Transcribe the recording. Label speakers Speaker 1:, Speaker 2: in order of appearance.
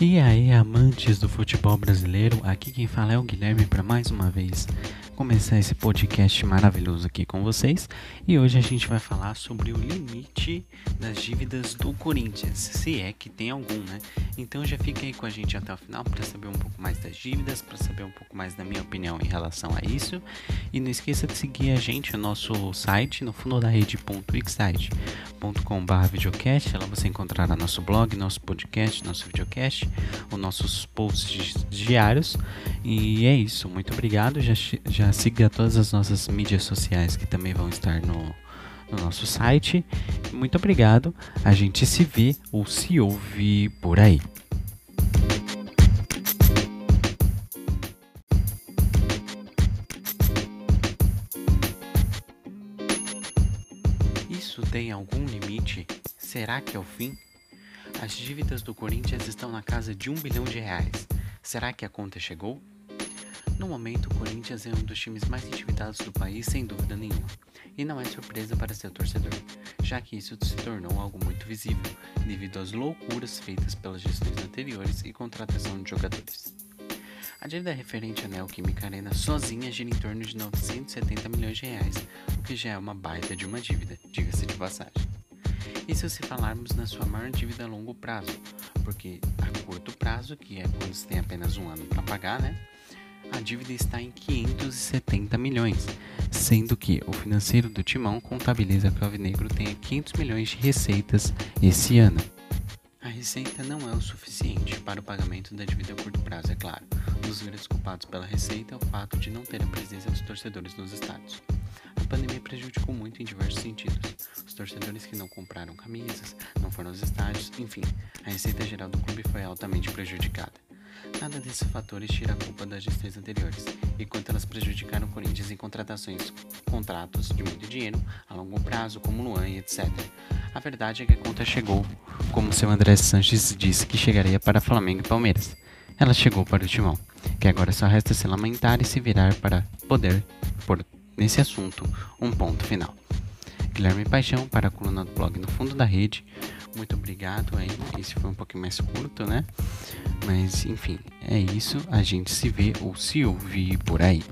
Speaker 1: E aí, amantes do futebol brasileiro, aqui quem fala é o Guilherme para mais uma vez começar esse podcast maravilhoso aqui com vocês. E hoje a gente vai falar sobre o limite das dívidas do Corinthians, se é que tem algum, né? Então já fica aí com a gente até o final para saber um pouco mais das dívidas, para saber um pouco mais da minha opinião em relação a isso. E não esqueça de seguir a gente no nosso site, no fundo da rede.wixsite.com.br videocast. Lá você encontrará nosso blog, nosso podcast, nosso videocast, os nossos posts diários. E é isso, muito obrigado. Já, já siga todas as nossas mídias sociais que também vão estar no, no nosso site. Muito obrigado. A gente se vê ou se ouve por aí. Isso tem algum limite? Será que é o fim? As dívidas do Corinthians estão na casa de um bilhão de reais. Será que a conta chegou? No momento, o Corinthians é um dos times mais endividados do país, sem dúvida nenhuma. E não é surpresa para seu torcedor, já que isso se tornou algo muito visível devido às loucuras feitas pelas gestões anteriores e contratação de jogadores. A dívida referente à Neoquímica Arena sozinha gira em torno de 970 milhões de reais, o que já é uma baita de uma dívida, diga-se de passagem. Isso se falarmos na sua maior dívida a longo prazo, porque a curto prazo, que é quando você tem apenas um ano para pagar, né? a dívida está em 570 milhões, sendo que o financeiro do Timão contabiliza que o Alvinegro tenha 500 milhões de receitas esse ano. A receita não é o suficiente para o pagamento da dívida a curto prazo, é claro. Um dos grandes culpados pela receita é o fato de não ter a presença dos torcedores nos estádios. Pandemia prejudicou muito em diversos sentidos. Os torcedores que não compraram camisas, não foram aos estádios, enfim, a receita geral do clube foi altamente prejudicada. Nada desses fatores tira a culpa das gestões anteriores, e quanto elas prejudicaram o Corinthians em contratações, contratos de muito dinheiro, a longo prazo, como Luan e etc. A verdade é que a conta chegou, como seu André Sanches disse que chegaria para Flamengo e Palmeiras. Ela chegou para o Timão, que agora só resta se lamentar e se virar para poder pôr nesse assunto um ponto final. Guilherme Paixão para a coluna do blog No Fundo da Rede. Muito obrigado aí. Esse foi um pouquinho mais curto, né? Mas enfim, é isso. A gente se vê ou se ouvir por aí.